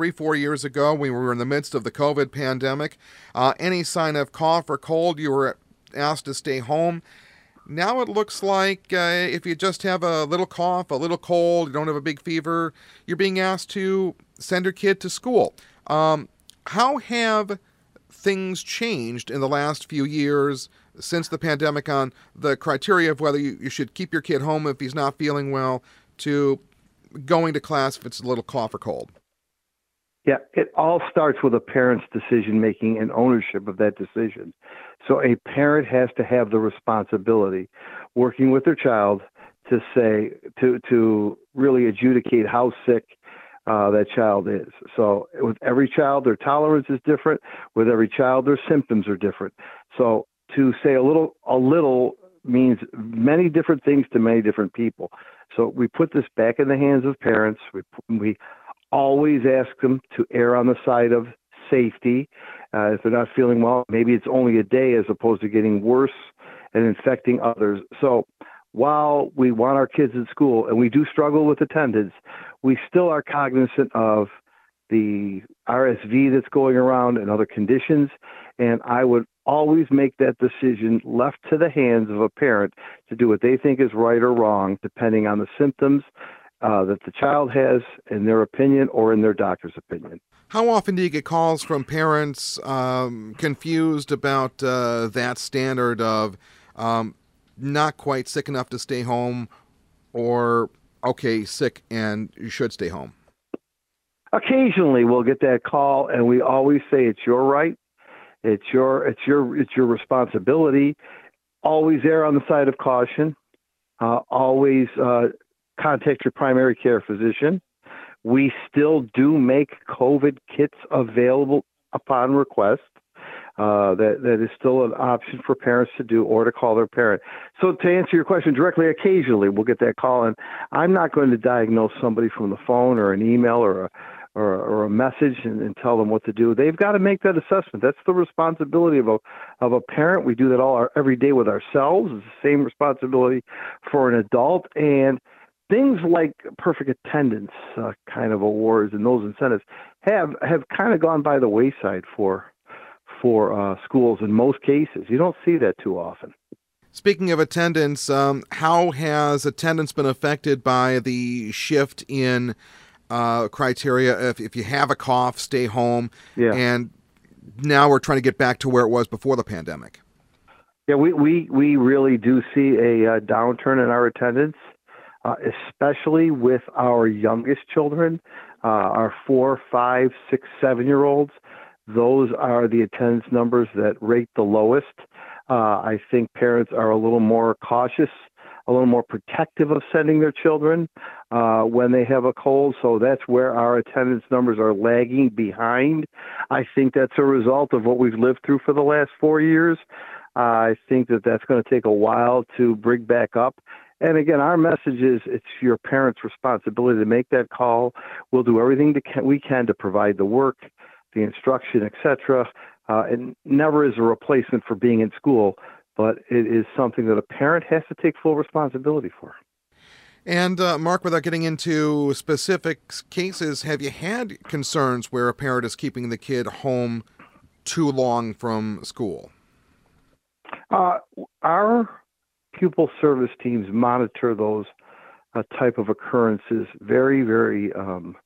Three, four years ago, we were in the midst of the COVID pandemic. Uh, any sign of cough or cold, you were asked to stay home. Now it looks like uh, if you just have a little cough, a little cold, you don't have a big fever, you're being asked to send your kid to school. Um, how have things changed in the last few years since the pandemic on the criteria of whether you, you should keep your kid home if he's not feeling well to going to class if it's a little cough or cold? Yeah, it all starts with a parent's decision making and ownership of that decision. So a parent has to have the responsibility, working with their child, to say to to really adjudicate how sick uh, that child is. So with every child, their tolerance is different. With every child, their symptoms are different. So to say a little a little means many different things to many different people. So we put this back in the hands of parents. We we always ask them to err on the side of safety. Uh, if they're not feeling well, maybe it's only a day as opposed to getting worse and infecting others. So while we want our kids in school and we do struggle with attendance, we still are cognizant of the RSV that's going around and other conditions. And I would always make that decision left to the hands of a parent to do what they think is right or wrong, depending on the symptoms uh, that the child has in their opinion or in their doctor's opinion. How often do you get calls from parents um, confused about uh, that standard of um, not quite sick enough to stay home or okay, sick and you should stay home? Occasionally we'll get that call and we always say it's your right. It's your it's your it's your responsibility. Always err on the side of caution. Uh, always uh, contact your primary care physician. We still do make COVID kits available upon request. Uh, that that is still an option for parents to do or to call their parent. So to answer your question directly, occasionally we'll get that call, and I'm not going to diagnose somebody from the phone or an email or a or, or a message and, and, tell them what to do. They've got to make that assessment. That's the responsibility of a of a parent. We do that all our, every day with ourselves. It's the same responsibility for an adult and things like perfect attendance uh, kind of awards and those incentives have have kind of gone by the wayside for for uh, schools in most cases. You don't see that too often. Speaking of attendance, um, how has attendance been affected by the shift in uh, criteria? If, if you have a cough, stay home. Yeah. And now we're trying to get back to where it was before the pandemic. Yeah, we, we, we really do see a uh, downturn in our attendance uh, especially with our youngest children, uh, our four, five, six, seven year olds. Those are the attendance numbers that rate the lowest. Uh, I think parents are a little more cautious, a little more protective of sending their children uh, when they have a cold. So that's where our attendance numbers are lagging behind. I think that's a result of what we've lived through for the last four years. Uh, I think that that's going to take a while to bring back up. And again, our message is it's your parents' responsibility to make that call. We'll do everything to, we can to provide the work, the instruction, etc. Uh, it never is a replacement for being in school, but it is something that a parent has to take full responsibility for. And uh, Mark, without getting into specific cases, have you had concerns where a parent is keeping the kid home too long from school? Uh, our pupil service teams monitor those uh, type of occurrences very, very, um,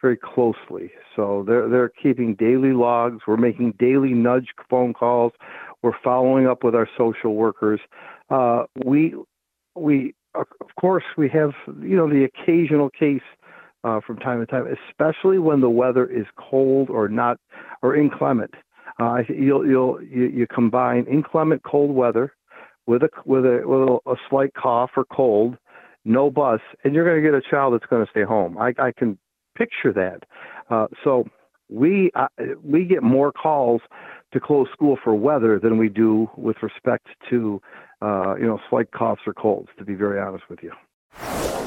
very closely. So they're they're keeping daily logs. We're making daily nudge phone calls. We're following up with our social workers. Uh, we we of course we have you know the occasional case uh, from time to time, especially when the weather is cold or not or inclement. Uh, you'll you'll you, you combine inclement cold weather with a with a with a, a slight cough or cold, no bus, and you're going to get a child that's going to stay home. I, I can picture that. Uh, so we uh, we get more calls to close school for weather than we do with respect to uh, you know slight coughs or colds. To be very honest with you.